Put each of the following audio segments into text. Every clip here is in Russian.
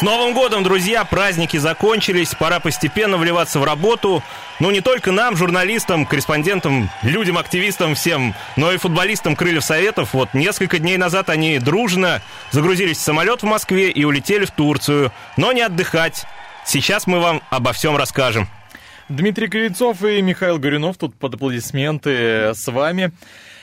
С Новым годом, друзья! Праздники закончились, пора постепенно вливаться в работу. Ну, не только нам, журналистам, корреспондентам, людям, активистам всем, но и футболистам Крыльев Советов. Вот несколько дней назад они дружно загрузились в самолет в Москве и улетели в Турцию. Но не отдыхать. Сейчас мы вам обо всем расскажем. Дмитрий Кривенцов и Михаил Горюнов тут под аплодисменты с вами.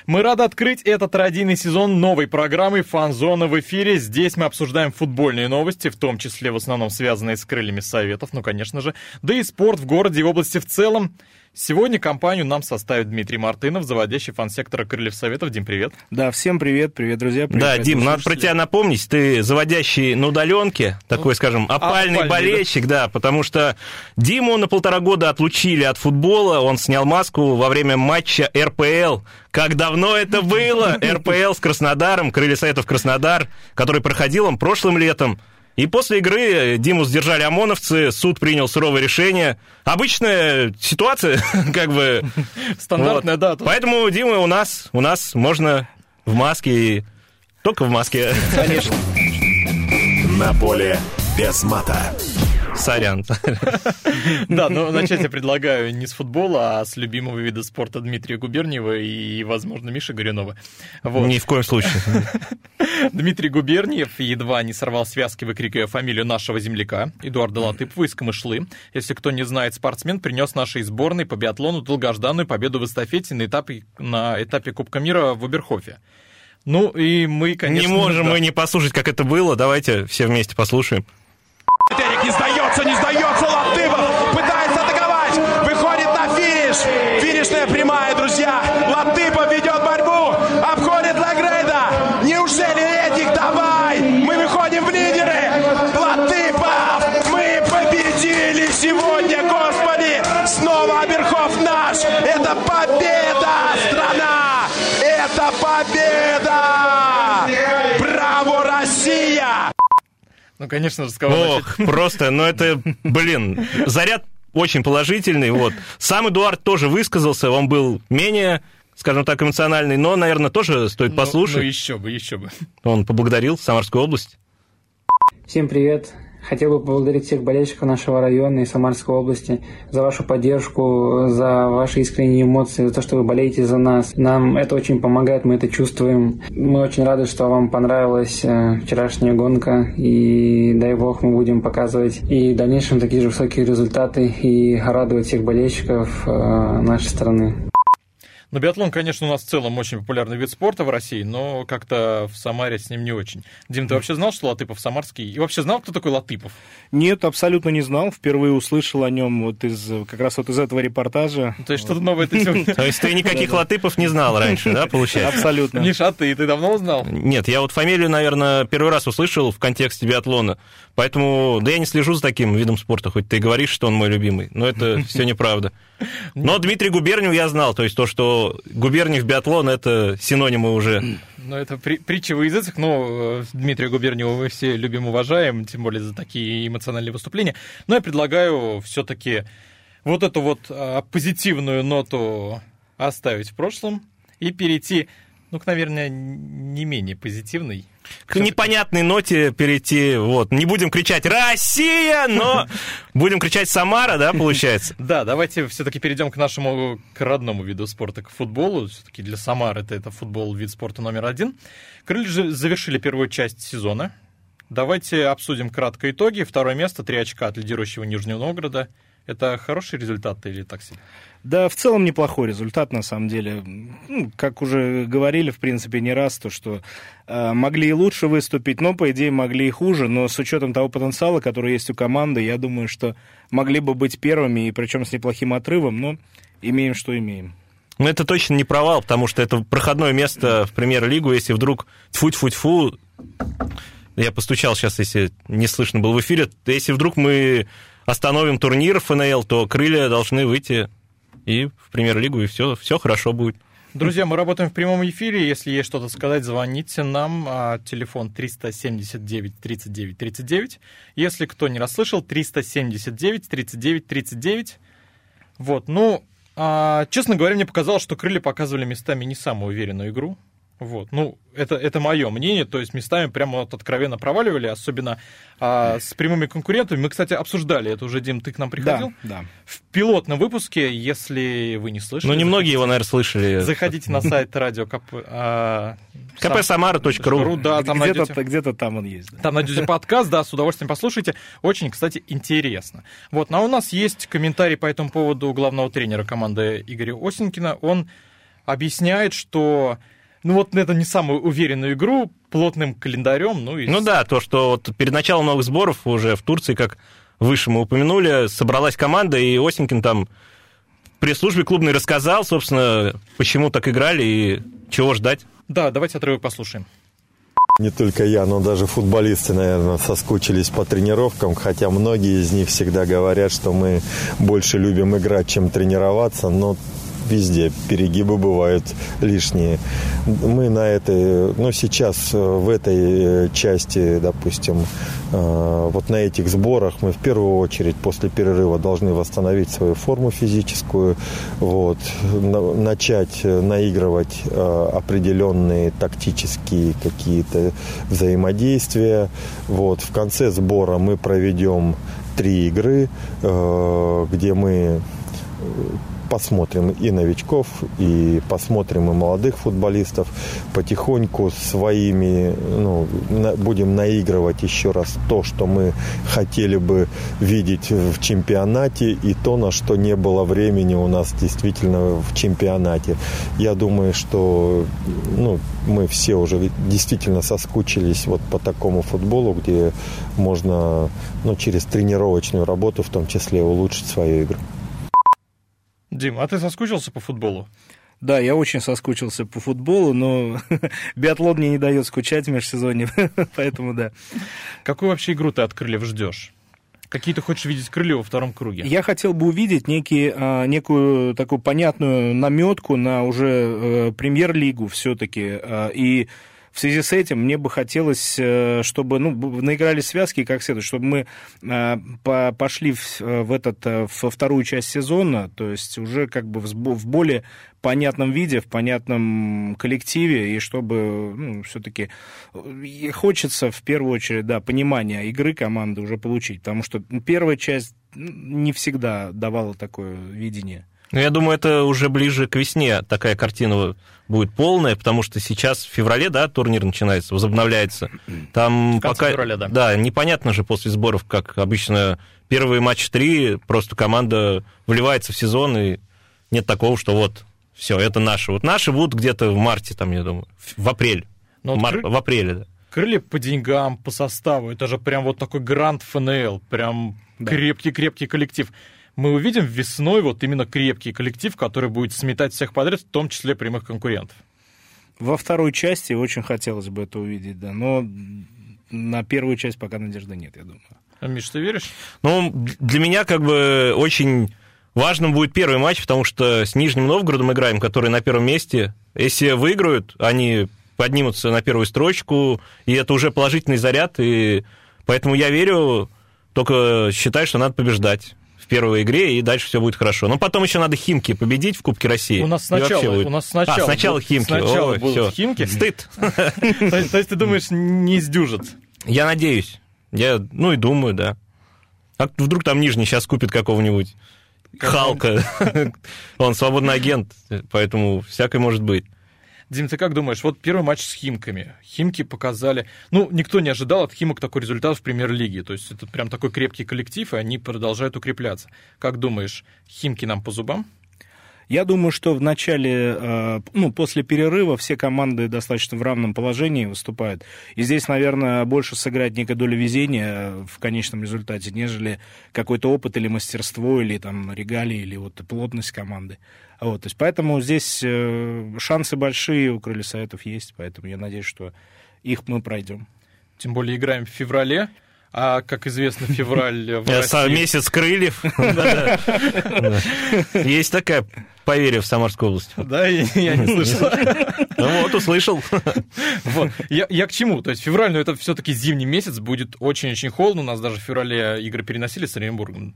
Мы рады открыть этот радийный сезон новой программы «Фан-зона» в эфире. Здесь мы обсуждаем футбольные новости, в том числе в основном связанные с крыльями советов, ну, конечно же, да и спорт в городе и в области в целом. Сегодня компанию нам составит Дмитрий Мартынов, заводящий фан-сектора Крыльев Советов. Дим, привет. Да, всем привет, привет, друзья. Привет, да, Дим, надо про тебя напомнить, ты заводящий на удаленке, такой, скажем, опальный, опальный болельщик, да? да, потому что Диму на полтора года отлучили от футбола, он снял маску во время матча РПЛ. Как давно это было? РПЛ с Краснодаром, Крылья Советов Краснодар, который проходил он прошлым летом. И после игры Диму сдержали ОМОНовцы, суд принял суровое решение. Обычная ситуация, как бы... Стандартная, вот. да. Тут... Поэтому Дима у нас, у нас можно в маске и... Только в маске. Конечно. На поле без мата. Сорян. Да, но начать я предлагаю не с футбола, а с любимого вида спорта Дмитрия Губерниева и, возможно, Миши Горюнова. Вот. Ни в коем случае. Дмитрий Губерниев едва не сорвал связки, выкрикивая фамилию нашего земляка Эдуарда Латыпова из Камышлы. Если кто не знает, спортсмен принес нашей сборной по биатлону долгожданную победу в эстафете на этапе, на этапе Кубка мира в Оберхофе. Ну и мы, конечно... Не можем да. мы не послушать, как это было. Давайте все вместе послушаем. Терек не сдается, не сдается Латыпов. Пытается атаковать. Выходит на финиш. Финишная прямая, друзья. Латыпов ведет борьбу. Обходит Лагрейда. Неужели этих давай? Мы выходим в лидеры. Латыпов. Мы победили сегодня, господи. Снова Аберхов наш. Это победа, страна. Это победа. Браво, Россия! Ну, конечно же, с кого Ох, просто, ну это, блин, заряд очень положительный, вот. Сам Эдуард тоже высказался, он был менее скажем так, эмоциональный, но, наверное, тоже стоит ну, послушать. Ну, еще бы, еще бы. Он поблагодарил Самарскую область. Всем привет. Хотел бы поблагодарить всех болельщиков нашего района и Самарской области за вашу поддержку, за ваши искренние эмоции, за то, что вы болеете за нас. Нам это очень помогает, мы это чувствуем. Мы очень рады, что вам понравилась э, вчерашняя гонка, и дай бог мы будем показывать и в дальнейшем такие же высокие результаты и радовать всех болельщиков э, нашей страны. Ну, биатлон, конечно, у нас в целом очень популярный вид спорта в России, но как-то в Самаре с ним не очень. Дим, ты вообще знал, что Латыпов самарский? И вообще знал, кто такой Латыпов? Нет, абсолютно не знал. Впервые услышал о нем вот из, как раз вот из этого репортажа. То есть что-то новое ты сегодня... То есть ты никаких Латыпов не знал раньше, да, получается? Абсолютно. Миша, а ты? Ты давно узнал? Нет, я вот фамилию, наверное, первый раз услышал в контексте биатлона. Поэтому, да я не слежу за таким видом спорта, хоть ты говоришь, что он мой любимый, но это все неправда. Но Дмитрий Губерниев я знал, то есть то, что Губерниев биатлон, это синонимы уже. Ну, это при, притча в языцах, но э, Дмитрия Губерниева мы все любим, уважаем, тем более за такие эмоциональные выступления. Но я предлагаю все-таки вот эту вот а, позитивную ноту оставить в прошлом и перейти, ну, к, наверное, не менее позитивной к непонятной ноте перейти. Вот. Не будем кричать «Россия!», но будем кричать «Самара», да, получается? Да, давайте все-таки перейдем к нашему, к родному виду спорта, к футболу. Все-таки для Самары это, это футбол вид спорта номер один. Крылья же завершили первую часть сезона. Давайте обсудим кратко итоги. Второе место, три очка от лидирующего Нижнего Новгорода. Это хороший результат или так себе? Да, в целом неплохой результат, на самом деле. Ну, как уже говорили, в принципе, не раз, то, что э, могли и лучше выступить, но, по идее, могли и хуже. Но с учетом того потенциала, который есть у команды, я думаю, что могли бы быть первыми, и причем с неплохим отрывом, но имеем, что имеем. Ну, это точно не провал, потому что это проходное место в премьер-лигу, если вдруг тьфу-тьфу-тьфу, я постучал сейчас, если не слышно было в эфире, если вдруг мы остановим турнир ФНЛ, то крылья должны выйти и в премьер-лигу, и все, все хорошо будет. Друзья, мы работаем в прямом эфире. Если есть что-то сказать, звоните нам. А, телефон 379 39 39. Если кто не расслышал, 379 39 39. Вот, ну, а, честно говоря, мне показалось, что крылья показывали местами не самую уверенную игру. Вот, ну, это, это мое мнение, то есть местами прямо вот откровенно проваливали, особенно а, с прямыми конкурентами. Мы, кстати, обсуждали это уже, Дим, ты к нам приходил? Да, да. В пилотном выпуске, если вы не слышали... Ну, немногие его, наверное, слышали. Заходите на сайт радио КП... А, kpsamara.ru Да, там где-то, найдете... где-то там он есть. Да. Там найдете подкаст, да, с удовольствием послушайте. Очень, кстати, интересно. Вот, но у нас есть комментарий по этому поводу главного тренера команды Игоря Осенькина. Он объясняет, что ну вот это не самую уверенную игру, плотным календарем. Ну, и... ну да, то, что вот перед началом новых сборов уже в Турции, как выше мы упомянули, собралась команда, и Осенькин там при службе клубной рассказал, собственно, почему так играли и чего ждать. Да, давайте отрывок послушаем. Не только я, но даже футболисты, наверное, соскучились по тренировкам, хотя многие из них всегда говорят, что мы больше любим играть, чем тренироваться, но везде перегибы бывают лишние. Мы на этой, ну сейчас э, в этой э, части, допустим, э, вот на этих сборах мы в первую очередь после перерыва должны восстановить свою форму физическую, вот, начать наигрывать определенные тактические какие-то взаимодействия. Вот, в конце сбора мы проведем три игры, где мы посмотрим и новичков, и посмотрим и молодых футболистов. Потихоньку своими, ну, будем наигрывать еще раз то, что мы хотели бы видеть в чемпионате, и то, на что не было времени у нас действительно в чемпионате. Я думаю, что ну, мы все уже действительно соскучились вот по такому футболу, где можно ну, через тренировочную работу в том числе улучшить свою игру. Дим, а ты соскучился по футболу? Да, я очень соскучился по футболу, но биатлон мне не дает скучать в межсезонье, поэтому да. Какую вообще игру ты от крыльев ждешь? Какие ты хочешь видеть крылья во втором круге? Я хотел бы увидеть некий, а, некую такую понятную наметку на уже э, премьер-лигу все-таки. А, и в связи с этим мне бы хотелось, э, чтобы ну, наиграли связки как следует, чтобы мы э, пошли в, э, в, этот, во вторую часть сезона, то есть уже как бы в более понятном виде, в понятном коллективе, и чтобы ну, все-таки хочется в первую очередь, да, понимания игры команды уже получить, потому что первая часть не всегда давала такое видение. Ну, я думаю, это уже ближе к весне такая картина будет полная, потому что сейчас в феврале, да, турнир начинается, возобновляется. Там пока... февраля, да. Да, непонятно же после сборов, как обычно первые матчи три, просто команда вливается в сезон, и нет такого, что вот, все, это наши. Вот наши будут где-то в марте, там, я думаю, в апреле. Но ну, Мар... кры... В апреле, да. Крылья по деньгам, по составу, это же прям вот такой гранд ФНЛ, прям крепкий-крепкий да. коллектив мы увидим весной вот именно крепкий коллектив, который будет сметать всех подряд, в том числе прямых конкурентов. Во второй части очень хотелось бы это увидеть, да, но на первую часть пока надежды нет, я думаю. А, Миш, ты веришь? Ну, для меня как бы очень важным будет первый матч, потому что с Нижним Новгородом играем, который на первом месте. Если выиграют, они поднимутся на первую строчку, и это уже положительный заряд, и поэтому я верю, только считаю, что надо побеждать в первой игре, и дальше все будет хорошо. Но потом еще надо Химки победить в Кубке России. У нас сначала, будет... у нас сначала, а, сначала Химки. Сначала Ой, будут все. Химки. Стыд. То есть ты думаешь, не сдюжит? Я надеюсь. Я, ну и думаю, да. А вдруг там Нижний сейчас купит какого-нибудь Халка. Он свободный агент, поэтому всякое может быть. Дим, ты как думаешь, вот первый матч с Химками. Химки показали... Ну, никто не ожидал от Химок такой результат в премьер-лиге. То есть это прям такой крепкий коллектив, и они продолжают укрепляться. Как думаешь, Химки нам по зубам? Я думаю, что в начале, э, ну, после перерыва все команды достаточно в равном положении выступают. И здесь, наверное, больше сыграть некая доля везения в конечном результате, нежели какой-то опыт или мастерство, или там регалии, или вот плотность команды. Вот, то есть поэтому здесь э, шансы большие у Крылья Советов есть, поэтому я надеюсь, что их мы пройдем. Тем более играем в феврале, А, как известно, февраль в России... Месяц крыльев. Есть такая поверье в Самарской области. Да, я не слышал. Ну вот, услышал. Вот. Я, я к чему? То есть февраль, ну это все-таки зимний месяц, будет очень-очень холодно. У нас даже в феврале игры переносили с Оренбургом.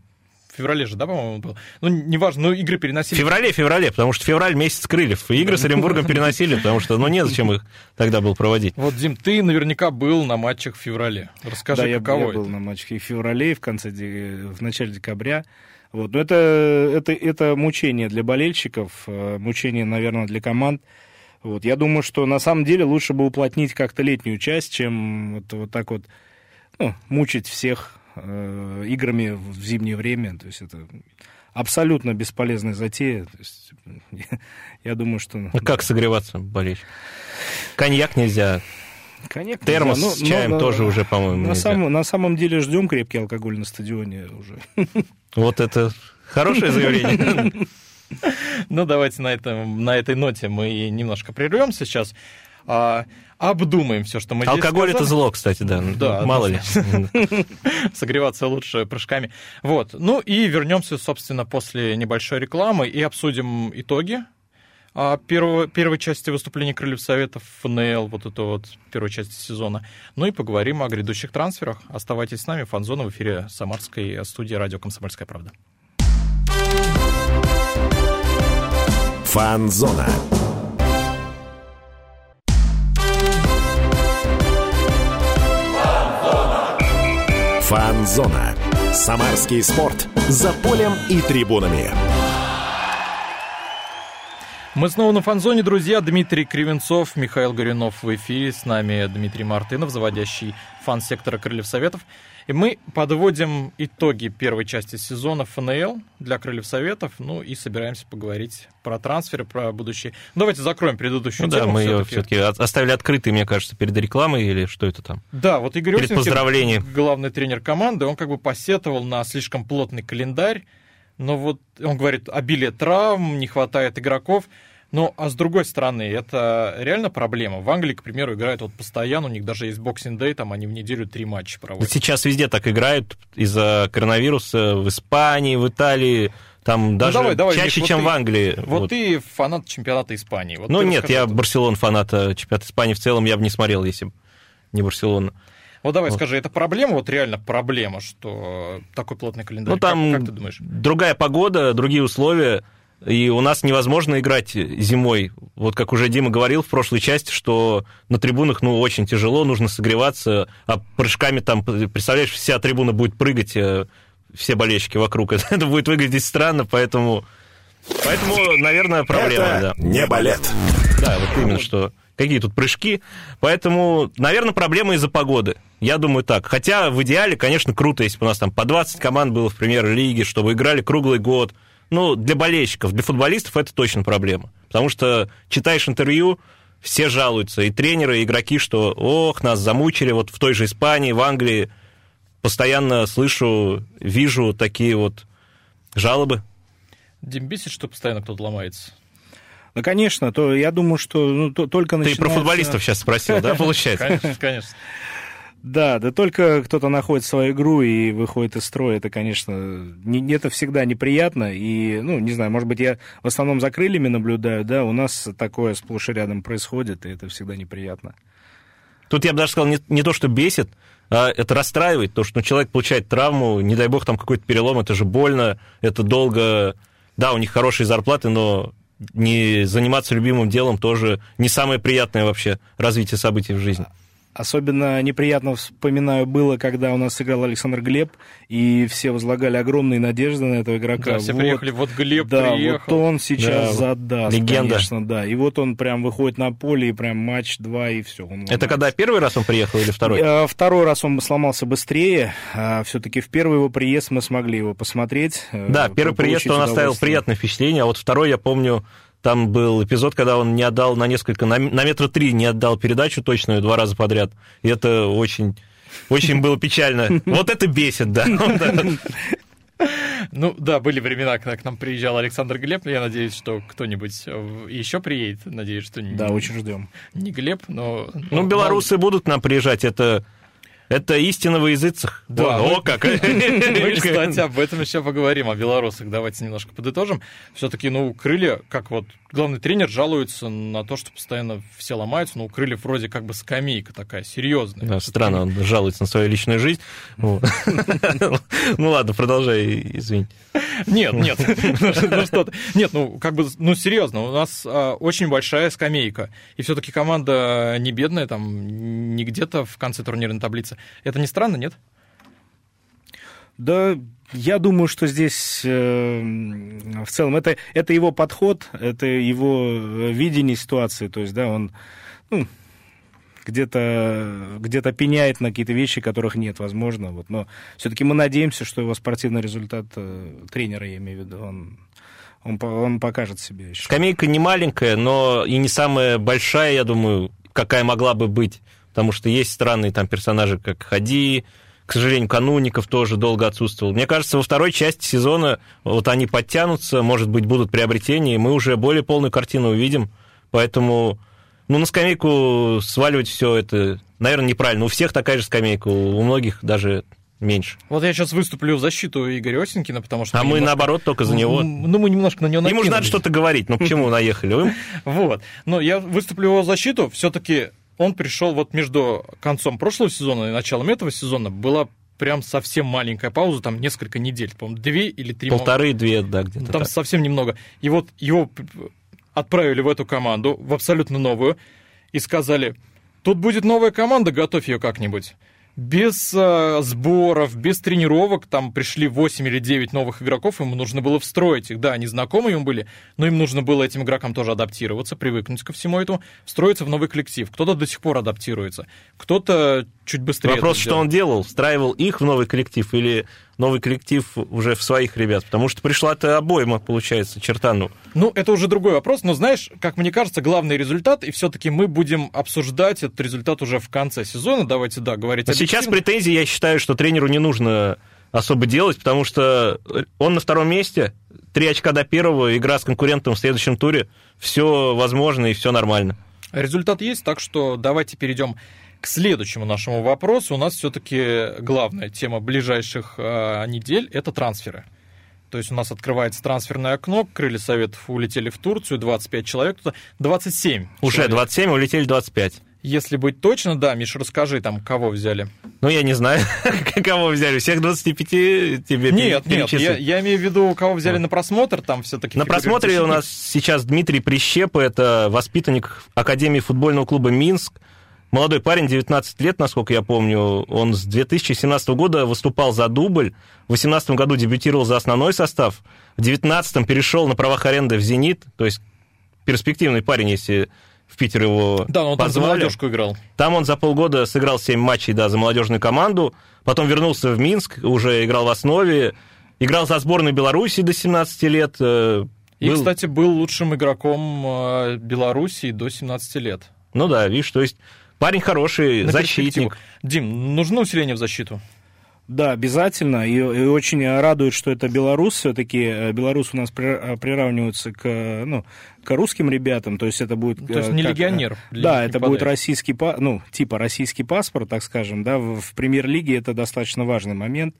В феврале же, да, по-моему, был? Ну, неважно, но игры переносили. В феврале, феврале, потому что февраль месяц крыльев. И игры с Оренбургом переносили, потому что, ну, незачем их тогда был проводить. Вот, Дим, ты наверняка был на матчах в феврале. Расскажи, да, каково я, это? я был на матчах и в феврале, и в конце, в начале декабря. Вот. Но это, это, это мучение для болельщиков, э, мучение, наверное, для команд. Вот. Я думаю, что на самом деле лучше бы уплотнить как-то летнюю часть, чем вот, вот так вот ну, мучить всех э, играми в зимнее время. То есть это абсолютно бесполезная затея. То есть, я, я думаю, что... А как согреваться болеть? Коньяк нельзя. Коньяк Термос нельзя. с чаем но, тоже уже, по-моему, на, нельзя. самом, на самом деле ждем крепкий алкоголь на стадионе уже. Вот это хорошее заявление. Ну, давайте на, этом, на этой ноте мы немножко прервемся сейчас. Обдумаем все, что мы здесь Алкоголь это зло, кстати, да. Да, Мало ли. Согреваться лучше прыжками. Вот. Ну и вернемся, собственно, после небольшой рекламы и обсудим итоги а, первого, первой части выступления Крыльев Советов ФНЛ, вот это вот первой части сезона. Ну и поговорим о грядущих трансферах. Оставайтесь с нами. Фанзона в эфире Самарской студии радио «Комсомольская правда». Фанзона. Фанзона. Самарский спорт. За полем и трибунами. Мы снова на фанзоне, друзья. Дмитрий Кривенцов, Михаил Горюнов в эфире. С нами Дмитрий Мартынов, заводящий фан-сектора Крыльев Советов. И мы подводим итоги первой части сезона ФНЛ для Крыльев Советов. Ну и собираемся поговорить про трансферы, про будущее. Давайте закроем предыдущую Ну да, тему. мы ее всё-таки. все-таки оставили открытой, мне кажется, перед рекламой или что это там? Да, вот Игорь Перед поздравлением. главный тренер команды, он как бы посетовал на слишком плотный календарь, но вот он говорит, обилие травм, не хватает игроков. Ну, а с другой стороны, это реально проблема. В Англии, к примеру, играют вот постоянно, у них даже есть боксинг дэй, там они в неделю три матча Да проводят. Сейчас везде так играют из-за коронавируса в Испании, в Италии, там даже Ну, давай, давай, чаще, Миш, вот чем ты- в Англии. Вот, Вот. ты фанат чемпионата Испании. Вот Ну нет, я Барселон фаната чемпионата Испании в целом я бы не смотрел, если бы не Барселона. Вот давай Вот. скажи, это проблема, вот реально проблема, что такой плотный календарь? Ну там как, как ты думаешь? другая погода, другие условия, и у нас невозможно играть зимой. Вот как уже Дима говорил в прошлой части, что на трибунах ну очень тяжело, нужно согреваться, а прыжками там, представляешь, вся трибуна будет прыгать, э, все болельщики вокруг. Это будет выглядеть странно, поэтому... Поэтому, наверное, проблема, да. Это не балет. Да, вот именно что. Какие тут прыжки. Поэтому, наверное, проблема из-за погоды. Я думаю так. Хотя в идеале, конечно, круто, если бы у нас там по 20 команд было в премьер-лиге, чтобы играли круглый год. Ну, для болельщиков, для футболистов это точно проблема. Потому что читаешь интервью, все жалуются, и тренеры, и игроки, что ох, нас замучили, вот в той же Испании, в Англии. Постоянно слышу, вижу такие вот жалобы. Дим, бесит, что постоянно кто-то ломается? Ну, конечно, то я думаю, что ну, то- только Ты начинается... про футболистов сейчас спросил, да, получается? Конечно, конечно. Да, да только кто-то находит свою игру и выходит из строя, это, конечно, не, это всегда неприятно. И, ну, не знаю, может быть, я в основном за крыльями наблюдаю, да, у нас такое сплошь и рядом происходит, и это всегда неприятно. Тут я бы даже сказал, не, не то, что бесит, а это расстраивает, то, что ну, человек получает травму, не дай бог там какой-то перелом, это же больно, это долго... Да, у них хорошие зарплаты, но не заниматься любимым делом тоже не самое приятное вообще развитие событий в жизни. Особенно неприятно вспоминаю было, когда у нас играл Александр Глеб, и все возлагали огромные надежды на этого игрока. Да, все Вот, приехали, вот Глеб да, приехал. вот он сейчас Да, задаст, легенда. конечно, да. И вот он прям выходит на поле, и прям матч два, и все. Это когда первый раз он приехал или второй? Э, Второй раз он сломался быстрее. Все-таки в первый его приезд мы смогли его посмотреть. э, Да, первый приезд он оставил приятное впечатление, а вот второй, я помню, там был эпизод, когда он не отдал на несколько, на, на метра три не отдал передачу точную два раза подряд. И это очень, очень было печально. Вот это бесит, да. Ну да, были времена, когда к нам приезжал Александр Глеб. Я надеюсь, что кто-нибудь э, еще приедет. Надеюсь, что не, Да, очень ждем. не Глеб, но... Ну, белорусы будут к нам приезжать, это Это истина во языцах. Да. О, о, как. Мы, кстати, об этом еще поговорим, о белорусах. Давайте немножко подытожим. Все-таки, ну, крылья, как вот главный тренер жалуется на то, что постоянно все ломаются, но у крыльев вроде как бы скамейка такая серьезная. Да, странно, он жалуется на свою личную жизнь. Ну ладно, продолжай, извини. Нет, нет, ну что. Нет, ну как бы, ну серьезно, у нас а, очень большая скамейка, и все-таки команда не бедная, там не где-то в конце турнирной таблицы. Это не странно, нет? Да, я думаю, что здесь э, в целом это, это его подход, это его э, видение ситуации. То есть, да, он ну, где-то где пеняет на какие-то вещи, которых нет, возможно. Вот. Но все-таки мы надеемся, что его спортивный результат э, тренера, я имею в виду, он он, он покажет себе еще. Скамейка не маленькая, но и не самая большая, я думаю, какая могла бы быть. Потому что есть странные там персонажи, как Хади, к сожалению, Кануников тоже долго отсутствовал. Мне кажется, во второй части сезона вот они подтянутся, может быть, будут приобретения, и мы уже более полную картину увидим. Поэтому, ну, на скамейку сваливать все это, наверное, неправильно. У всех такая же скамейка, у многих даже меньше. Вот я сейчас выступлю в защиту Игоря Осенькина, потому что... А мы, немножко... наоборот, только за него. Ну, мы немножко на него Ему же надо что-то говорить, ну почему наехали? Вот. Но я выступлю его в защиту, все таки он пришел вот между концом прошлого сезона и началом этого сезона была прям совсем маленькая пауза, там несколько недель, по-моему, две или три. Полторы-две, да, где-то Там так. совсем немного. И вот его отправили в эту команду, в абсолютно новую, и сказали, тут будет новая команда, готовь ее как-нибудь без э, сборов, без тренировок, там пришли 8 или 9 новых игроков, ему нужно было встроить их. Да, они знакомы ему были, но им нужно было этим игрокам тоже адаптироваться, привыкнуть ко всему этому, встроиться в новый коллектив. Кто-то до сих пор адаптируется, кто-то чуть быстрее. Вопрос, что он делал? Встраивал их в новый коллектив или новый коллектив уже в своих ребят? Потому что пришла-то обойма, получается, Чертану. Ну, это уже другой вопрос, но знаешь, как мне кажется, главный результат, и все-таки мы будем обсуждать этот результат уже в конце сезона. Давайте, да, говорить Но сейчас претензии, я считаю, что тренеру не нужно особо делать, потому что он на втором месте, три очка до первого, игра с конкурентом в следующем туре, все возможно и все нормально. Результат есть, так что давайте перейдем к следующему нашему вопросу. У нас все-таки главная тема ближайших э, недель – это трансферы. То есть у нас открывается трансферное окно, крылья Советов улетели в Турцию, 25 человек, 27 Уже человек. 27, улетели 25. Если быть точно, да, Миша, расскажи там, кого взяли. Ну, я не знаю, кого взяли. Всех 25 тебе Нет, нет, я, я имею в виду, кого взяли на просмотр, там все-таки... На просмотре у нас сейчас Дмитрий Прищепа, это воспитанник Академии футбольного клуба «Минск», Молодой парень, 19 лет, насколько я помню, он с 2017 года выступал за дубль, в 2018 году дебютировал за основной состав, в 2019 перешел на правах аренды в «Зенит», то есть перспективный парень, если в Питер его Да, но он позвали. там за молодежку играл. Там он за полгода сыграл 7 матчей, да, за молодежную команду, потом вернулся в Минск, уже играл в основе, играл за сборную Беларуси до 17 лет. э, И, был- кстати, был лучшим игроком э, Белоруссии до 17 лет. Ну да, видишь, то есть парень хороший, На защитник. Дим, нужно усиление в защиту? Да, обязательно. И, и очень радует, что это белорус. Все-таки белорус у нас при- э, приравнивается к, э, ну, к русским ребятам. То есть это будет... То есть э, не как, легионер, э, Да, это будет российский, па- ну, типа российский паспорт, так скажем. Да, в, в премьер-лиге это достаточно важный момент.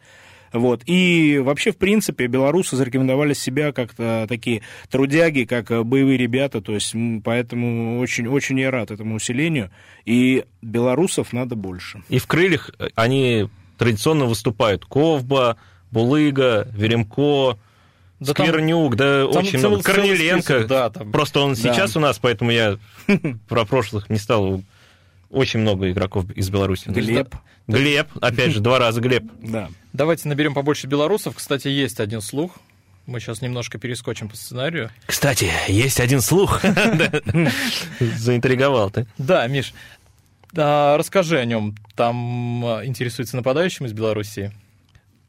Вот. И вообще, в принципе, белорусы зарекомендовали себя как такие трудяги, как э, боевые ребята. То есть, поэтому очень, очень я рад этому усилению. И белорусов надо больше. И в крыльях они традиционно выступают. Ковба, Булыга, Веремко, Да Сквернюк, да там очень целый- много. Корнеленко. список, да, там. Просто он Да. сейчас у нас, поэтому я про прошлых не стал. Очень много игроков из Беларуси. Глеб. Глеб, опять же, два раза Глеб. Да. Давайте наберем побольше белорусов. Кстати, есть один слух. Мы сейчас немножко перескочим по сценарию. Кстати, есть один слух. Да. Заинтриговал ты. Да, Миш, а, расскажи о нем. Там а, интересуется нападающим из Белоруссии.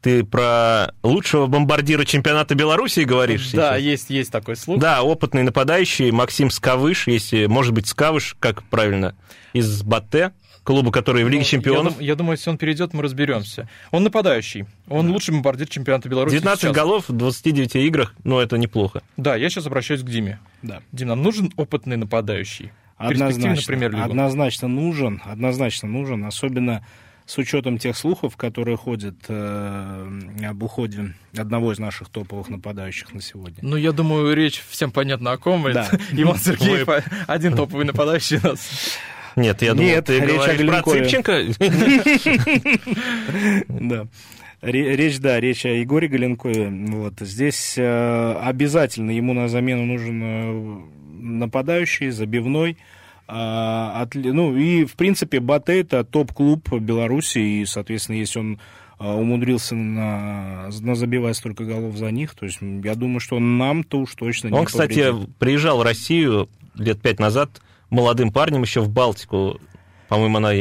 Ты про лучшего бомбардира чемпионата Беларуси говоришь Да, сейчас? есть, есть такой слух. Да, опытный нападающий Максим Скавыш, если, может быть, Скавыш, как правильно, из Батте, клуба, который в Лиге Ну, чемпионов. Я, дум- я думаю, если он перейдет, мы разберемся. Он нападающий. Он лучший бомбардир чемпионата Беларуси 19 сейчас. голов в 29 играх, ну, это неплохо. Да, я сейчас обращаюсь к Диме. Да. Дим, нам нужен опытный нападающий. Однозначно, лигу. однозначно нужен, однозначно нужен, особенно с учетом тех слухов, которые ходят э, об уходе одного из наших топовых нападающих на сегодня. Ну, я думаю, речь всем понятна о ком. Да. Иван Сергеев один топовый нападающий у нас. Нет, я думал, Нет, ты речь говоришь про Цыпченко. Да. Речь, да, речь о Егоре Галенкове. Вот. Здесь э, обязательно ему на замену нужен э, нападающий, забивной. А, от, ну и, в принципе, Батэ это топ-клуб Беларуси, и, соответственно, если он а, умудрился на, на забивать столько голов за них, то есть я думаю, что нам-то уж точно не Он, кстати, приезжал в Россию лет пять назад молодым парнем еще в Балтику, по-моему, она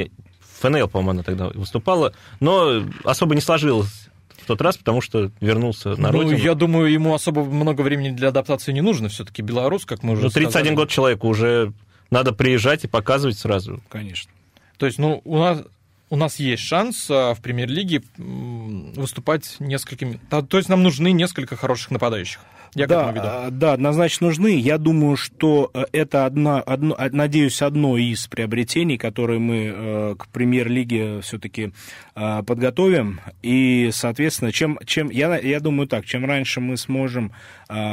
ФНЛ, по-моему, она тогда выступала, но особо не сложилось в тот раз, потому что вернулся на ну, родину. я думаю, ему особо много времени для адаптации не нужно. Все-таки белорус, как мы уже Ну, 31 сказали. год человеку уже надо приезжать и показывать сразу. Конечно. То есть, ну, у нас у нас есть шанс а, в премьер-лиге выступать несколькими... То есть нам нужны несколько хороших нападающих. Я да, а, да, однозначно нужны. Я думаю, что э, это одна, одно, надеюсь, одно из приобретений, которые мы э, к премьер-лиге все-таки э, подготовим. И, соответственно, чем, чем я, я думаю так, чем раньше мы сможем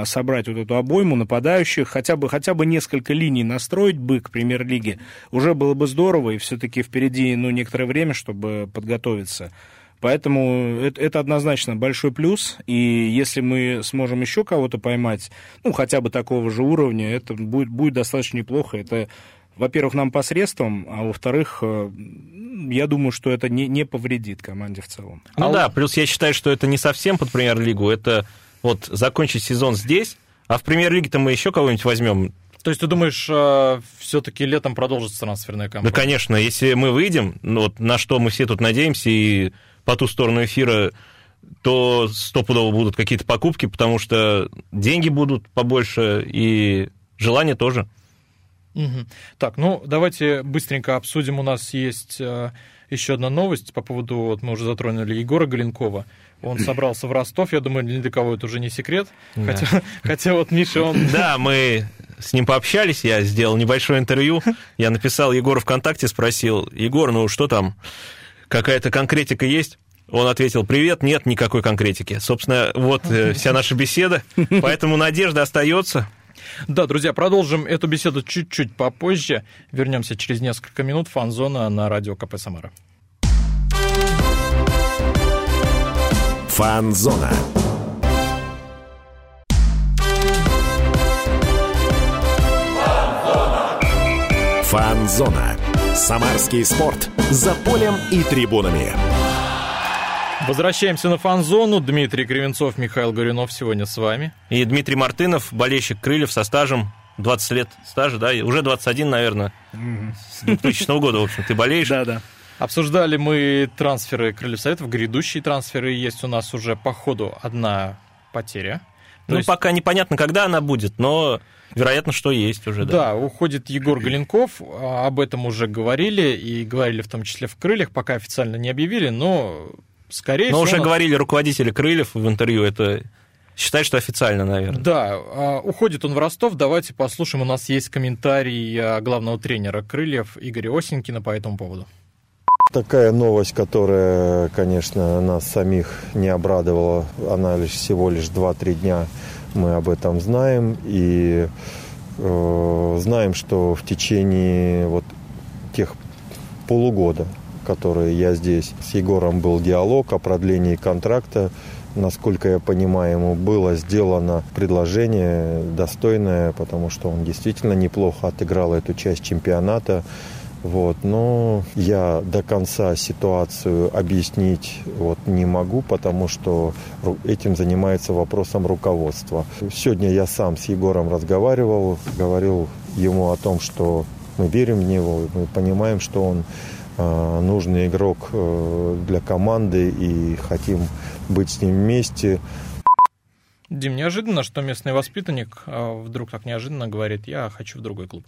собрать вот эту обойму нападающих, хотя бы, хотя бы несколько линий настроить бы к премьер-лиге, уже было бы здорово, и все-таки впереди ну, некоторое время, чтобы подготовиться. Поэтому это, это однозначно большой плюс. И если мы сможем еще кого-то поймать, ну, хотя бы такого же уровня, это будет, будет достаточно неплохо. Это, во-первых, нам посредством, а во-вторых, э, я думаю, что это не, не повредит команде в целом. Ну а да, плюс я считаю, что это не совсем под премьер-лигу. Это вот закончить сезон здесь, а в премьер-лиге-то мы еще кого-нибудь возьмем. То есть ты думаешь, э, все-таки летом продолжится трансферная кампания? Да, конечно. Если мы выйдем, ну, вот на что мы все тут надеемся, и по ту сторону эфира, то стопудово будут какие-то покупки, потому что деньги будут побольше и желание тоже. Угу. Так, ну давайте быстренько обсудим. У нас есть э, еще одна новость по поводу, вот мы уже затронули Егора Галенкова. Он собрался в Ростов, я думаю, ни для кого это уже не секрет. Да. Хотя, хотя вот Миша, он... Да, мы с ним пообщались, я сделал небольшое интервью, я написал Егору ВКонтакте, спросил, Егор, ну что там, какая-то конкретика есть? Он ответил, привет, нет никакой конкретики. Собственно, вот э, вся наша беседа, поэтому надежда остается. Да, друзья, продолжим эту беседу чуть-чуть попозже. Вернемся через несколько минут. Фан-зона на радио КП «Самара». Фан-зона. Фан-зона. Самарский спорт. За полем и трибунами. Возвращаемся на фан-зону. Дмитрий Кривенцов, Михаил Горюнов сегодня с вами. И Дмитрий Мартынов, болельщик Крыльев со стажем 20 лет стажа, да, уже 21, наверное, с 2000 года, в общем, ты болеешь. Да, да. Обсуждали мы трансферы Крыльев Советов, грядущие трансферы. Есть у нас уже по ходу одна потеря. Ну, есть... пока непонятно, когда она будет, но вероятно, что есть уже, да. Да, уходит Егор Галенков, а, об этом уже говорили, и говорили в том числе в «Крыльях», пока официально не объявили, но скорее но всего... Но уже говорили руководители «Крыльев» в интервью, это Считай, что официально, наверное. Да, а, уходит он в Ростов. Давайте послушаем. У нас есть комментарий а, главного тренера Крыльев Игоря Осенькина по этому поводу. Такая новость, которая, конечно, нас самих не обрадовала. Она лишь всего лишь 2-3 дня мы об этом знаем. И э, знаем, что в течение вот тех полугода, которые я здесь, с Егором был диалог о продлении контракта. Насколько я понимаю, ему было сделано предложение достойное, потому что он действительно неплохо отыграл эту часть чемпионата. Вот, но я до конца ситуацию объяснить вот не могу, потому что этим занимается вопросом руководства. Сегодня я сам с Егором разговаривал, говорил ему о том, что мы верим в него, мы понимаем, что он э, нужный игрок э, для команды и хотим быть с ним вместе. Дим, неожиданно, что местный воспитанник а, вдруг так неожиданно говорит, я хочу в другой клуб.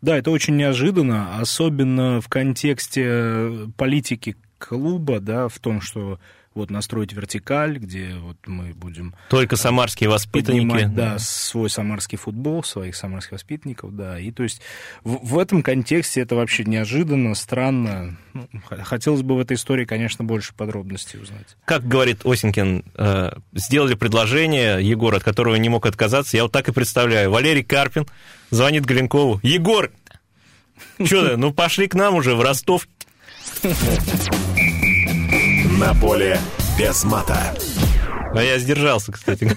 Да, это очень неожиданно, особенно в контексте политики клуба, да, в том, что вот настроить вертикаль, где вот мы будем... Только самарские воспитанники. Поднимать, да, свой самарский футбол, своих самарских воспитанников, да. И то есть в, в этом контексте это вообще неожиданно, странно. Ну, хотелось бы в этой истории, конечно, больше подробностей узнать. Как говорит Осенькин, э, сделали предложение, Егор, от которого не мог отказаться, я вот так и представляю. Валерий Карпин звонит Глинкову. Егор, что ты, ну пошли к нам уже в Ростов. На поле без мата. А я сдержался, кстати.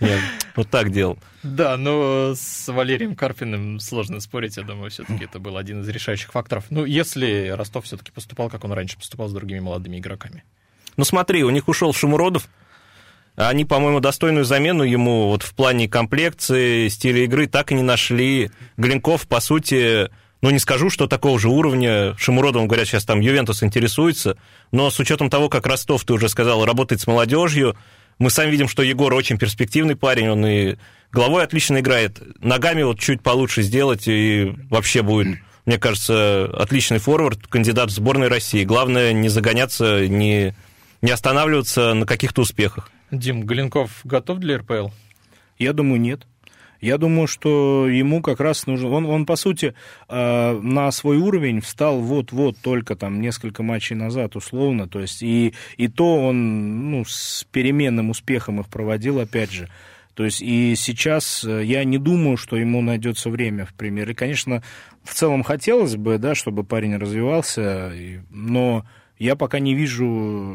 Я вот так делал. Да, но с Валерием Карпиным сложно спорить, я думаю, все-таки это был один из решающих факторов. Ну, если Ростов все-таки поступал, как он раньше поступал с другими молодыми игроками. Ну, смотри, у них ушел Шумуродов, они, по-моему, достойную замену ему вот в плане комплекции, стиля игры так и не нашли. Глинков, по сути, ну, не скажу, что такого же уровня. Шамуродовым, говорят, сейчас там Ювентус интересуется, но с учетом того, как Ростов, ты уже сказал, работает с молодежью, мы сами видим, что Егор очень перспективный парень, он и головой отлично играет, ногами вот чуть получше сделать, и вообще будет, мне кажется, отличный форвард, кандидат в сборной России. Главное не загоняться, не, не останавливаться на каких-то успехах. Дим, Галенков готов для РПЛ? Я думаю, нет. Я думаю, что ему как раз нужно... Он, он по сути, э, на свой уровень встал вот-вот только там несколько матчей назад, условно. То есть и, и то он ну, с переменным успехом их проводил, опять же. То есть и сейчас э, я не думаю, что ему найдется время в премьер. И, конечно, в целом хотелось бы, да, чтобы парень развивался, но я пока не вижу,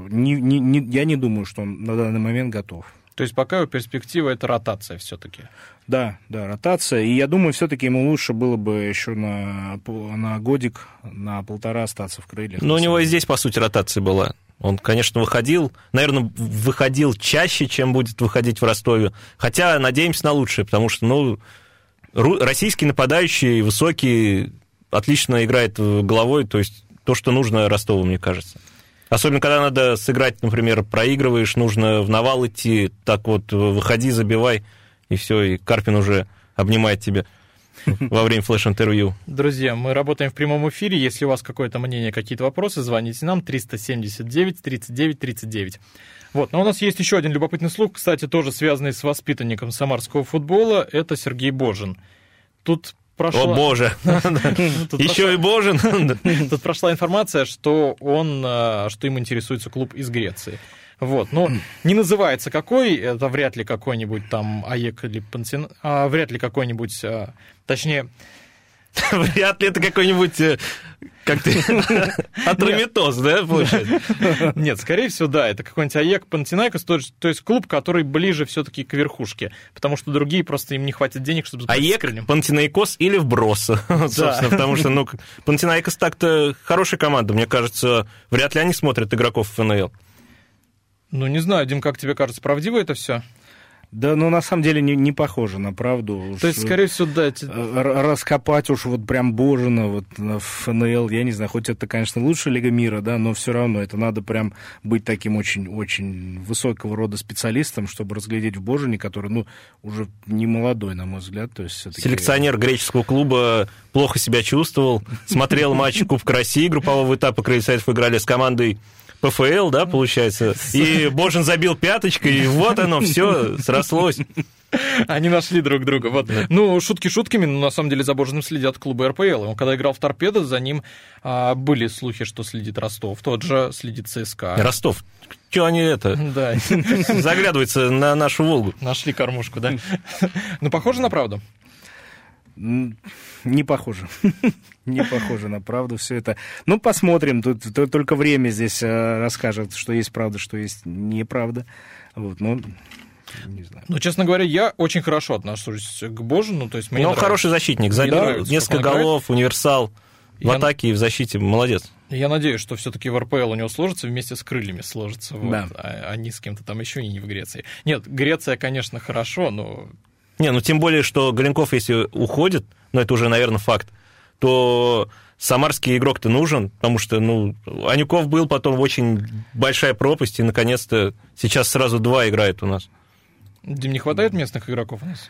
не, не, не, я не думаю, что он на данный момент готов. То есть пока его перспектива это ротация все-таки. Да, да, ротация. И я думаю, все-таки ему лучше было бы еще на, на годик, на полтора остаться в крыльях. Но у него и здесь, по сути, ротация была. Он, конечно, выходил, наверное, выходил чаще, чем будет выходить в Ростове. Хотя надеемся на лучшее, потому что, ну, российский нападающий, высокий, отлично играет головой, то есть то, что нужно Ростову, мне кажется. Особенно, когда надо сыграть, например, проигрываешь, нужно в навал идти, так вот, выходи, забивай, и все, и Карпин уже обнимает тебя во время флеш-интервью. Друзья, мы работаем в прямом эфире. Если у вас какое-то мнение, какие-то вопросы, звоните нам 379 39 39. Вот, но у нас есть еще один любопытный слух, кстати, тоже связанный с воспитанником самарского футбола. Это Сергей Божин. Тут Прошла... О боже! Еще И Божин! Тут прошла информация, что он, а, что им интересуется клуб из Греции. Вот, но не называется какой, это вряд ли какой-нибудь там АЕК или Пансин, а, вряд ли какой-нибудь, а, точнее, Вряд ли это какой-нибудь э, как ты Атромитос, да, получается? Нет, скорее всего, да, это какой-нибудь АЕК Панатинаикос, то, есть клуб, который ближе все-таки к верхушке, потому что другие просто им не хватит денег, чтобы АЕК, Панатинаикос или вброс, собственно, потому что, ну, Панатинаикос так-то хорошая команда, мне кажется, вряд ли они смотрят игроков ФНЛ. Ну, не знаю, Дим, как тебе кажется, правдиво это все? Да, ну на самом деле не, не похоже на правду. То есть, скорее всего, да. Э, раскопать уж вот прям Божина вот в ФНЛ, я не знаю, хоть это, конечно, лучшая Лига мира, да, но все равно это надо прям быть таким очень-очень высокого рода специалистом, чтобы разглядеть в Божине, который, ну, уже не молодой, на мой взгляд. То есть Селекционер греческого клуба плохо себя чувствовал, смотрел матчи Кубка России группового этапа, Крыльцаев играли с командой ПФЛ, да, получается. И Божин забил пяточкой, и вот оно, все срослось. Они нашли друг друга. Вот. Ну, шутки шутками, но на самом деле за Божиным следят клубы РПЛ. Он когда играл в торпедо, за ним а, были слухи, что следит Ростов. Тот же следит ЦСКА. Rostov. Что они это? Да. Заглядываются на нашу Волгу. Нашли кормушку, да? Ну, похоже на правду. Не похоже. Не похоже на правду все это. Ну, посмотрим. Тут, тут только время здесь э, расскажет, что есть правда, что есть неправда. Вот, ну, не знаю. Ну, честно говоря, я очень хорошо отношусь к Божину. То есть мне ну, он хороший защитник. Забил несколько голов, универсал. В я... атаке и в защите молодец. Я надеюсь, что все-таки в РПЛ у него сложится вместе с крыльями сложится. Вот, да. а, а не с кем-то там еще и не в Греции. Нет, Греция, конечно, хорошо, но не, ну тем более, что Галенков, если уходит, ну это уже, наверное, факт, то самарский игрок-то нужен, потому что, ну, Анюков был, потом очень большая пропасть, и, наконец-то, сейчас сразу два играет у нас. Дим, не хватает местных игроков у нас?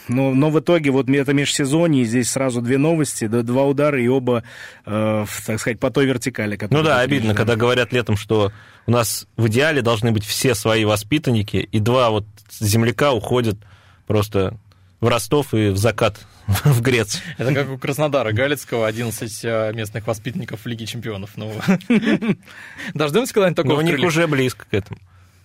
но, но в итоге вот это межсезонье, здесь сразу две новости, два удара и оба, так сказать, по той вертикали. Ну да, обидно, когда говорят летом, что у нас в идеале должны быть все свои воспитанники, и два вот земляка уходят просто в Ростов и в закат в Грецию. Это как у Краснодара Галицкого 11 местных воспитанников в Лиге Чемпионов. Ну, дождемся когда-нибудь такого? Ну, у них уже близко к этому.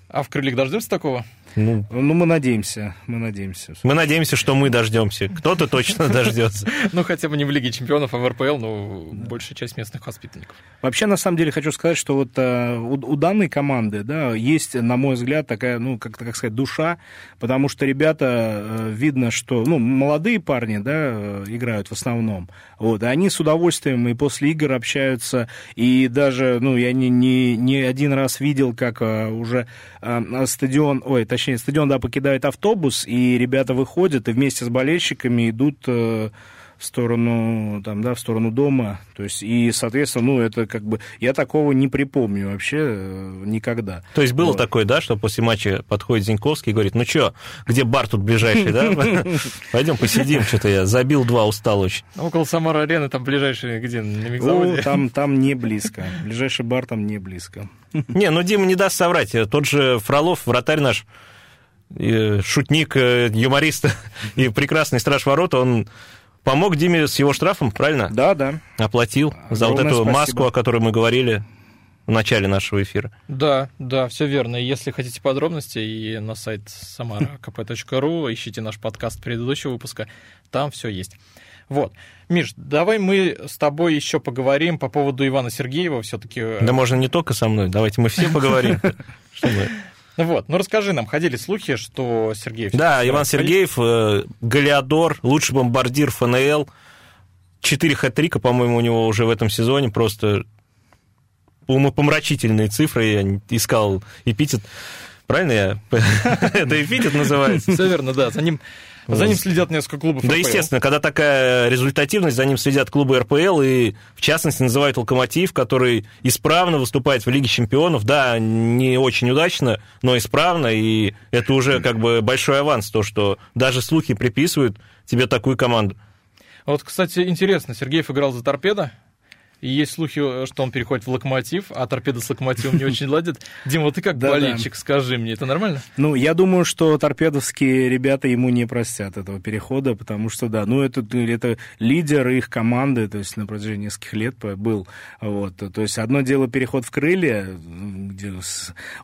А в крыльях дождемся такого? Ну, ну, мы надеемся, мы надеемся. Мы надеемся, что мы дождемся. Кто-то точно дождется. Ну, хотя бы не в Лиге чемпионов, а в РПЛ, но большая часть местных воспитанников. Вообще, на самом деле, хочу сказать, что вот э, у данной команды, да, есть, на мой взгляд, такая, ну, как, как сказать, душа, потому что ребята, э, видно, что, ну, молодые парни, да, э, играют в основном, вот, и они с удовольствием и после игр общаются, и даже, ну, я не, не, не один раз видел, как уже стадион, ой, точнее, точнее, стадион, да, покидает автобус, и ребята выходят и вместе с болельщиками идут э, в сторону, там, да, в сторону дома. То есть, и, соответственно, ну, это как бы... Я такого не припомню вообще э, никогда. То есть, было вот. такое, да, что после матча подходит Зиньковский и говорит, ну что, где бар тут ближайший, да? Пойдем посидим, что-то я забил два, устал очень. Около Самара-арены, там ближайший где? На там, там не близко. Ближайший бар там не близко. Не, ну Дима не даст соврать. Тот же Фролов, вратарь наш, шутник, э, юморист и прекрасный страж ворот, он помог Диме с его штрафом, правильно? Да, да. Оплатил за вот эту спасибо. маску, о которой мы говорили в начале нашего эфира. Да, да, все верно. Если хотите подробности, и на сайт samarakp.ru ищите наш подкаст предыдущего выпуска, там все есть. Вот. Миш, давай мы с тобой еще поговорим по поводу Ивана Сергеева все-таки. Да можно не только со мной, давайте мы все поговорим. Вот, ну расскажи нам, ходили слухи, что Сергеев... Да, Иван Сергеев, э, Галиадор, лучший бомбардир ФНЛ, четыре хэт-трика, по-моему, у него уже в этом сезоне, просто умопомрачительные цифры, я искал эпитет. Правильно я? Это эпитет называется? Все верно, да. За ним за ним следят несколько клубов Да, естественно, когда такая результативность, за ним следят клубы РПЛ, и в частности называют «Локомотив», который исправно выступает в Лиге чемпионов. Да, не очень удачно, но исправно, и это уже как бы большой аванс, то, что даже слухи приписывают тебе такую команду. Вот, кстати, интересно, Сергеев играл за торпедо, и есть слухи, что он переходит в локомотив, а торпеда с локомотивом не очень ладит. Дима, ты как болельщик, скажи мне, это нормально? Ну, я думаю, что торпедовские ребята ему не простят этого перехода, потому что, да, ну, это, это лидер их команды, то есть на протяжении нескольких лет был. Вот. То есть одно дело переход в крылья, где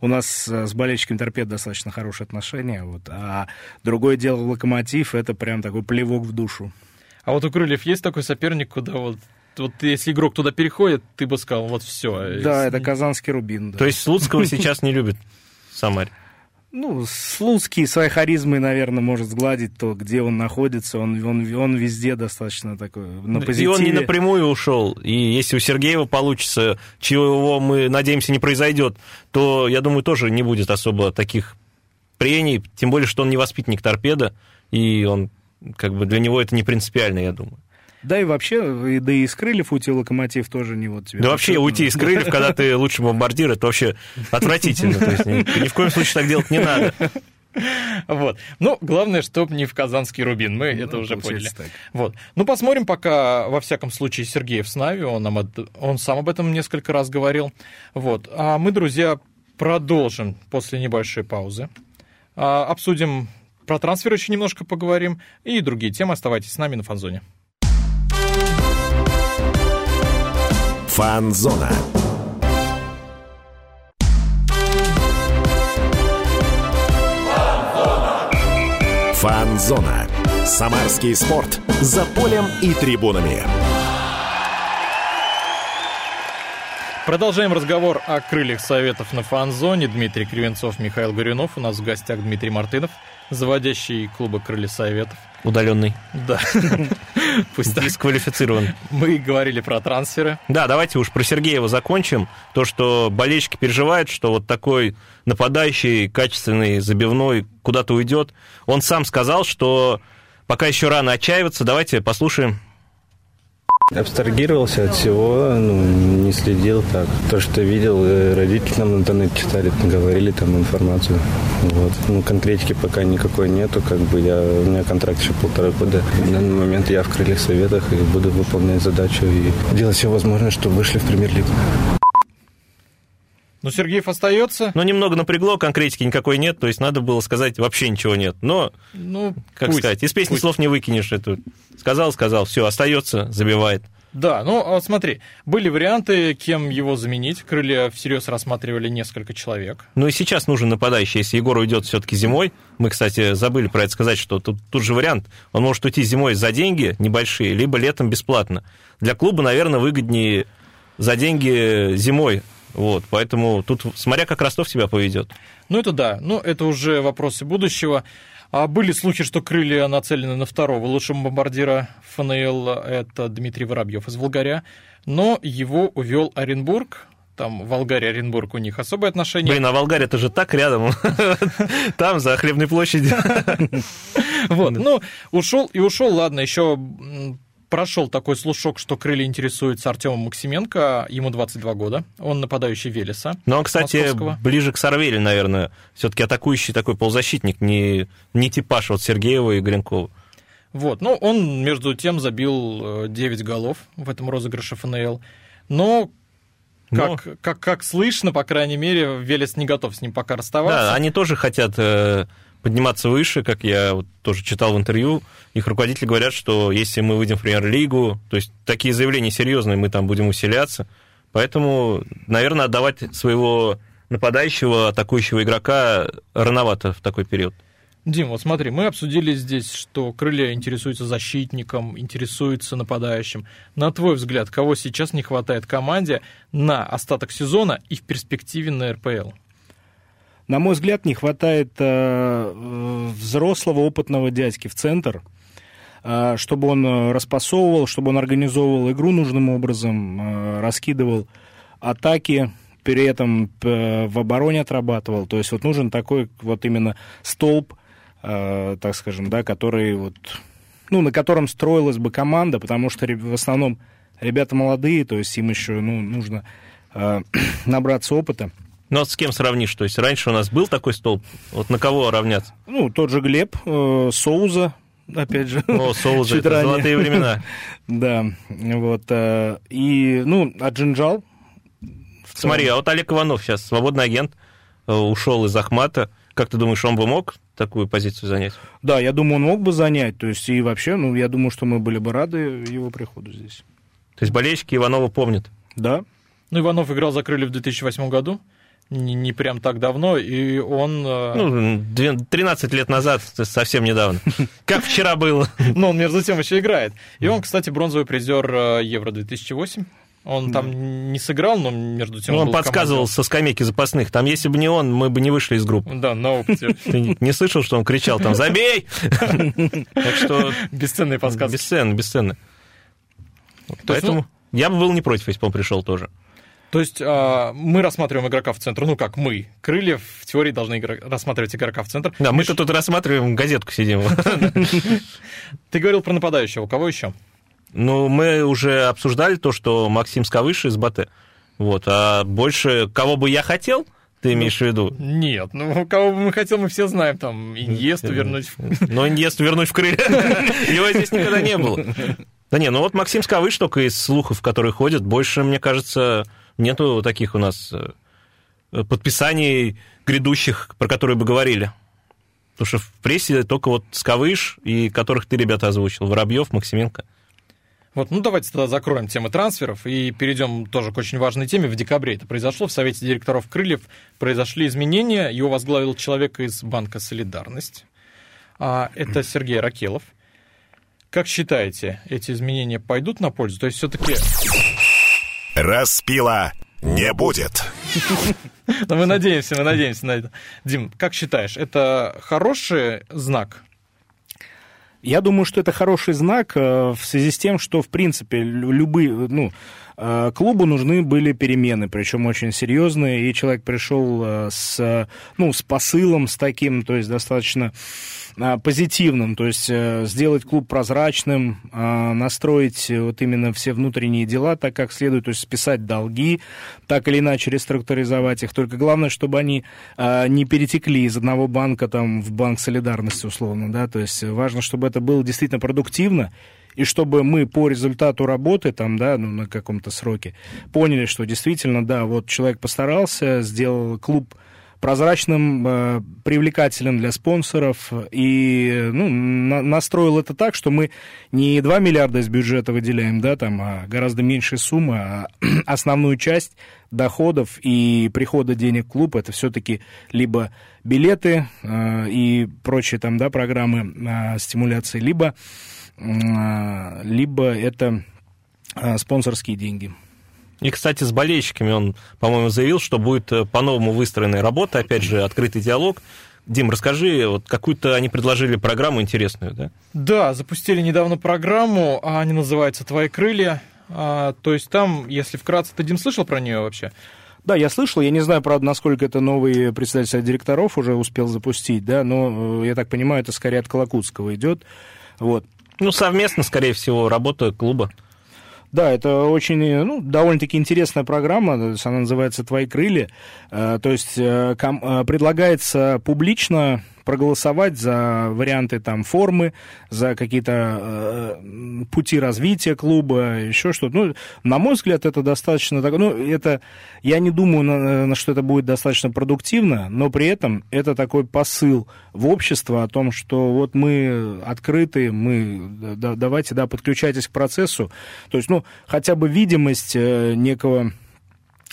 у нас с болельщиками торпед достаточно хорошие отношения, вот, а другое дело локомотив, это прям такой плевок в душу. А вот у крыльев есть такой соперник, куда вот вот если игрок туда переходит, ты бы сказал, вот все. Да, это казанский Рубин. Да. То есть Слуцкого сейчас не любит Самарь? Ну, Слуцкий своей харизмой, наверное, может сгладить то, где он находится. Он, он, он везде достаточно такой на позитиве. И он не напрямую ушел. И если у Сергеева получится, чего мы надеемся не произойдет, то, я думаю, тоже не будет особо таких прений. Тем более, что он не воспитанник торпеда, и он, как бы, для него это не принципиально, я думаю. Да и вообще, да и из крыльев уйти локомотив тоже не вот тебе. Да вообще уйти из крыльев, когда ты лучший бомбардир, это вообще отвратительно. То есть ни, ни в коем случае так делать не надо. Вот. Ну, главное, чтобы не в казанский Рубин. Мы ну, это уже поняли. Так. Вот. Ну, посмотрим пока, во всяком случае, Сергеев с Нави. Он, нам, он сам об этом несколько раз говорил. Вот. А мы, друзья, продолжим после небольшой паузы. А, обсудим про трансфер еще немножко поговорим и другие темы. Оставайтесь с нами на Фанзоне. Фанзона. Фанзона. Самарский спорт. За полем и трибунами. Продолжаем разговор о крыльях советов на фан-зоне. Дмитрий Кривенцов, Михаил Горюнов. У нас в гостях Дмитрий Мартынов, заводящий клуба «Крылья советов». Удаленный. Да. Пусть дисквалифицирован. Мы говорили про трансферы. Да, давайте уж про Сергеева закончим. То, что болельщики переживают, что вот такой нападающий, качественный, забивной куда-то уйдет. Он сам сказал, что пока еще рано отчаиваться. Давайте послушаем Абстрагировался от всего, ну, не следил так. То, что видел, э, родители нам в интернете читали, говорили там информацию. Вот. Ну, конкретики пока никакой нету, как бы я, у меня контракт еще полтора года. В данный момент я в крыльях советах и буду выполнять задачу и делать все возможное, чтобы вышли в премьер-лигу. Ну, Сергеев остается. Ну, немного напрягло, конкретики никакой нет, то есть надо было сказать вообще ничего нет. Но, ну, как пусть, сказать, из песни пусть. слов не выкинешь эту. Сказал, сказал, все, остается, забивает. Да, ну вот смотри, были варианты, кем его заменить. Крылья всерьез рассматривали несколько человек. Ну и сейчас нужен нападающий. Если Егор уйдет все-таки зимой, мы, кстати, забыли про это сказать, что тут, тут же вариант. Он может уйти зимой за деньги небольшие, либо летом бесплатно. Для клуба, наверное, выгоднее за деньги зимой вот, поэтому тут, смотря как Ростов себя поведет. Ну, это да. Ну, это уже вопросы будущего. А были слухи, что крылья нацелены на второго лучшего бомбардира ФНЛ, это Дмитрий Воробьев из Волгаря, но его увел Оренбург, там Волгария, Оренбург у них особые отношения. Блин, а Волгария это же так рядом. Там, за хлебной площадью. Вот, ну, ушел и ушел, ладно, еще прошел такой слушок, что крылья интересуется Артемом Максименко, ему 22 года, он нападающий Велеса. Но он, кстати, московского. ближе к Сарвеле, наверное, все-таки атакующий такой полузащитник, не, не типаж вот Сергеева и Гринкова. Вот, ну, он, между тем, забил 9 э, голов в этом розыгрыше ФНЛ, но как, Но... как, как слышно, по крайней мере, Велес не готов с ним пока расставаться. Да, они тоже хотят э, подниматься выше, как я вот тоже читал в интервью. Их руководители говорят, что если мы выйдем в премьер-лигу, то есть такие заявления серьезные, мы там будем усиляться. Поэтому, наверное, отдавать своего нападающего, атакующего игрока рановато в такой период. Дим, вот смотри, мы обсудили здесь, что крылья интересуются защитником, интересуются нападающим. На твой взгляд, кого сейчас не хватает команде на остаток сезона и в перспективе на РПЛ? На мой взгляд, не хватает э, взрослого опытного дядьки в центр, э, чтобы он распасовывал, чтобы он организовывал игру нужным образом, э, раскидывал атаки, при этом э, в обороне отрабатывал. То есть вот нужен такой вот именно столб, э, так скажем, да, который вот, ну, на котором строилась бы команда, потому что в основном ребята молодые, то есть им еще ну, нужно э, набраться опыта. Ну, а с кем сравнишь? То есть раньше у нас был такой столб, вот на кого равняться? Ну, тот же Глеб, э, Соуза, опять же. О, Соуза, это ранее. золотые времена. да, вот. Э, и, ну, а Джинджал? Смотри, а вот Олег Иванов сейчас, свободный агент, э, ушел из Ахмата. Как ты думаешь, он бы мог такую позицию занять? Да, я думаю, он мог бы занять. То есть, и вообще, ну, я думаю, что мы были бы рады его приходу здесь. То есть, болельщики Иванова помнят? Да. Ну, Иванов играл за крылья в 2008 году не, не прям так давно, и он... Э, ну, 13 лет назад, совсем недавно. Как вчера было. Но он, между тем, еще играет. И он, кстати, бронзовый призер э, Евро-2008. Он там не сыграл, но между тем... Ну, он, он подсказывал со скамейки запасных. Там, если бы не он, мы бы не вышли из группы. Да, на опыте. Ты не слышал, что он кричал там «Забей!» Так что... Бесценные подсказки. Бесценные. Поэтому ну, я бы был не против, если бы он пришел тоже. То есть а, мы рассматриваем игрока в центр, ну как мы. Крылья в теории должны игр... рассматривать игрока в центр. Да, мы тут рассматриваем газетку сидим. Ты говорил про нападающего. Кого еще? Ну, мы уже обсуждали то, что Максим Скавыш из Батэ. Вот, а больше кого бы я хотел, ты имеешь в виду? Нет, ну кого бы мы хотел, мы все знаем, там, Иньесту вернуть. Но Иньесту вернуть в крылья, его здесь никогда не было. Да не, ну вот Максим Скавыш только из слухов, которые ходят, больше, мне кажется, нету таких у нас э, подписаний грядущих, про которые бы говорили. Потому что в прессе только вот Скавыш, и которых ты, ребята, озвучил, Воробьев, Максименко. Вот, ну давайте тогда закроем тему трансферов и перейдем тоже к очень важной теме. В декабре это произошло. В Совете директоров Крыльев произошли изменения. Его возглавил человек из Банка «Солидарность». А, это Сергей Ракелов. Как считаете, эти изменения пойдут на пользу? То есть все-таки Распила не будет. Но мы надеемся, мы надеемся на это. Дим, как считаешь, это хороший знак? Я думаю, что это хороший знак в связи с тем, что, в принципе, любые, ну, клубу нужны были перемены, причем очень серьезные, и человек пришел с, ну, с посылом, с таким, то есть достаточно позитивным, то есть э, сделать клуб прозрачным, а, настроить вот именно все внутренние дела так, как следует, то есть списать долги, так или иначе реструктуризовать их. Только главное, чтобы они не перетекли из одного банка там, в банк солидарности, условно, да, то есть важно, чтобы это было действительно продуктивно, и чтобы мы по результату работы, там, да, ну, на каком-то сроке, поняли, что действительно, да, вот человек постарался, сделал клуб прозрачным, э, привлекательным для спонсоров и ну, на, настроил это так, что мы не 2 миллиарда из бюджета выделяем, да, там, а гораздо меньшая сумма, а основную часть доходов и прихода денег в клуб это все-таки либо билеты э, и прочие там, да, программы э, стимуляции, либо, либо это спонсорские деньги. И, кстати, с болельщиками он, по-моему, заявил, что будет э, по-новому выстроенная работа, опять же, открытый диалог. Дим, расскажи, вот какую-то они предложили программу интересную, да? Да, запустили недавно программу, а они называются «Твои крылья». А, то есть там, если вкратце, ты, Дим, слышал про нее вообще? Да, я слышал, я не знаю, правда, насколько это новый председатель директоров уже успел запустить, да, но, э, я так понимаю, это скорее от Колокутского идет, вот. Ну, совместно, скорее всего, работа клуба. Да, это очень, ну, довольно-таки интересная программа, она называется «Твои крылья». Э, то есть э, э, предлагается публично проголосовать за варианты там формы, за какие-то э, пути развития клуба, еще что-то. Ну, на мой взгляд, это достаточно так. Ну, это я не думаю, на, на что это будет достаточно продуктивно, но при этом это такой посыл в общество о том, что вот мы открыты, мы да, давайте, да, подключайтесь к процессу. То есть, ну, хотя бы видимость э, некого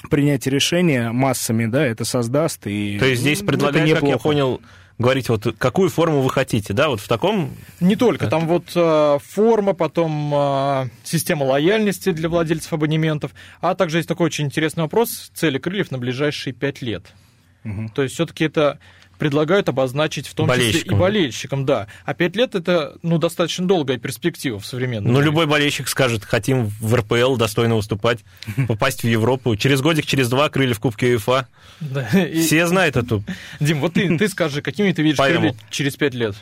принятия решения массами, да, это создаст. И, То есть здесь предлагают, как я понял, говорить, вот какую форму вы хотите, да, вот в таком... Не только, там вот э, форма, потом э, система лояльности для владельцев абонементов, а также есть такой очень интересный вопрос, цели крыльев на ближайшие пять лет. Угу. То есть все-таки это предлагают обозначить в том числе и болельщикам, да. А пять лет это ну, достаточно долгая перспектива в современном Ну, любой болельщик скажет, хотим в РПЛ достойно выступать, попасть в Европу. Через годик, через два крылья в Кубке УЕФА. Да, Все знают эту. Дим, вот ты, ты скажи, какими ты видишь крылья через пять лет?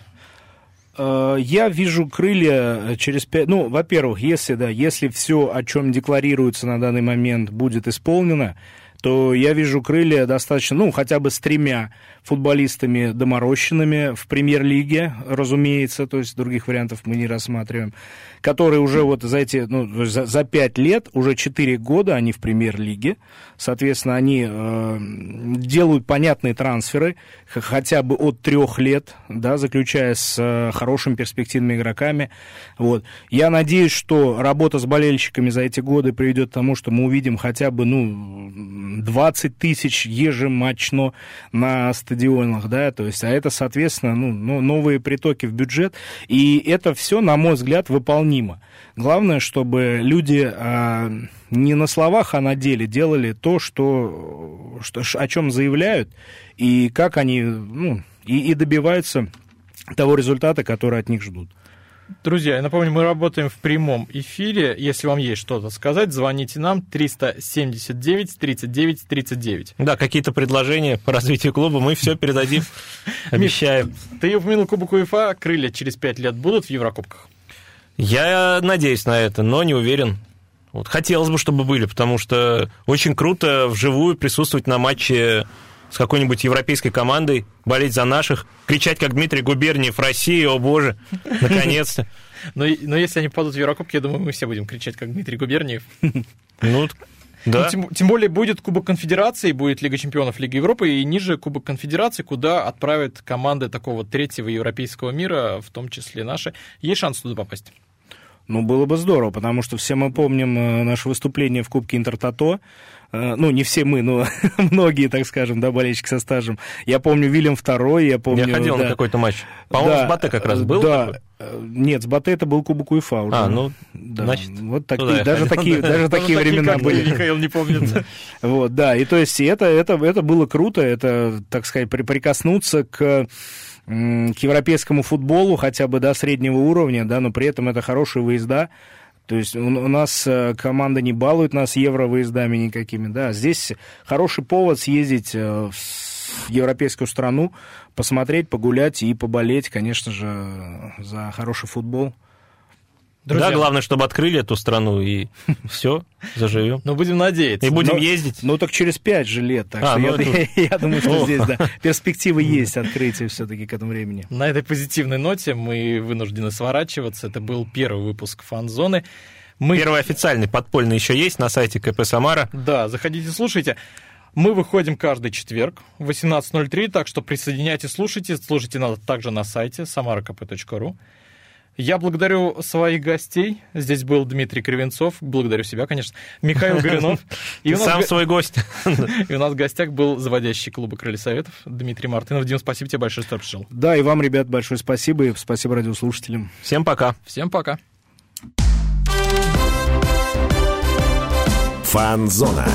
Э, я вижу крылья через пять... Ну, во-первых, если, да, если все, о чем декларируется на данный момент, будет исполнено, то я вижу крылья достаточно, ну, хотя бы с тремя футболистами доморощенными в премьер-лиге, разумеется, то есть других вариантов мы не рассматриваем, которые уже вот за эти, ну, за, за 5 лет, уже 4 года они в премьер-лиге, соответственно, они э, делают понятные трансферы, хотя бы от трех лет, да, заключая с э, хорошими перспективными игроками, вот. Я надеюсь, что работа с болельщиками за эти годы приведет к тому, что мы увидим хотя бы, ну, 20 тысяч ежематчно на стадионах, да, то есть, а это, соответственно, ну, новые притоки в бюджет, и это все, на мой взгляд, выполнимо. Главное, чтобы люди а, не на словах, а на деле делали то, что, что, о чем заявляют, и как они, ну, и, и добиваются того результата, который от них ждут. Друзья, я напомню, мы работаем в прямом эфире. Если вам есть что-то сказать, звоните нам 379 39 39. Да, какие-то предложения по развитию клуба мы все передадим, обещаем. Ты упомянул Кубок УЕФА, крылья через пять лет будут в Еврокубках? Я надеюсь на это, но не уверен. Вот. Хотелось бы, чтобы были, потому что очень круто вживую присутствовать на матче с какой-нибудь европейской командой, болеть за наших, кричать, как Дмитрий Губерниев, Россия, о боже, наконец-то. Но, но если они попадут в Еврокубки, я думаю, мы все будем кричать, как Дмитрий Губерниев. Ну, да. Ну, тем, тем более будет Кубок Конфедерации, будет Лига Чемпионов, Лига Европы, и ниже Кубок Конфедерации, куда отправят команды такого третьего европейского мира, в том числе наши. Есть шанс туда попасть? Ну, было бы здорово, потому что все мы помним э, наше выступление в Кубке Интертото, э, ну, не все мы, но многие, так скажем, да, болельщики со стажем. Я помню Вильям II, я помню... Я ходил да, на какой-то матч. По-моему, да, с Батэ как раз был Да. такой? Э, Нет, с Батэ это был Кубок УЕФА уже. А, ну, Да. значит, вот я даже ходил, такие, да. даже такие времена были. Михаил не помнит. Вот, да, и то есть это, это, это было круто, это, так сказать, при- прикоснуться к, к европейскому футболу хотя бы до среднего уровня, да, но при этом это хорошие выезда. То есть у, нас э, команда не балует нас евровыездами никакими, да. Здесь хороший повод съездить э, в европейскую страну, посмотреть, погулять и поболеть, конечно же, за хороший футбол. Друзья, Да, главное, чтобы открыли эту страну, и все, заживем. Ну, будем надеяться. И будем Но- ездить. Ну, так через пять же лет. Так А, что ну я, это- я думаю, что здесь, да, перспективы есть открытия все-таки к этому времени. На этой позитивной ноте мы вынуждены сворачиваться. Это был первый выпуск «Фан-зоны». Мы... Первый официальный подпольный еще есть на сайте КП «Самара». Да, заходите, слушайте. Мы выходим каждый четверг в 18.03, так что присоединяйтесь, слушайте. Слушайте нас также на сайте samarakp.ru. Я благодарю своих гостей. Здесь был Дмитрий Кривенцов. Благодарю себя, конечно. Михаил Горюнов. И сам свой гость. И у нас в гостях был заводящий клуба «Крылья Советов» Дмитрий Мартынов. Дим, спасибо тебе большое, что пришел. Да, и вам, ребят, большое спасибо, и спасибо радиослушателям. Всем пока. Всем пока. Фанзона.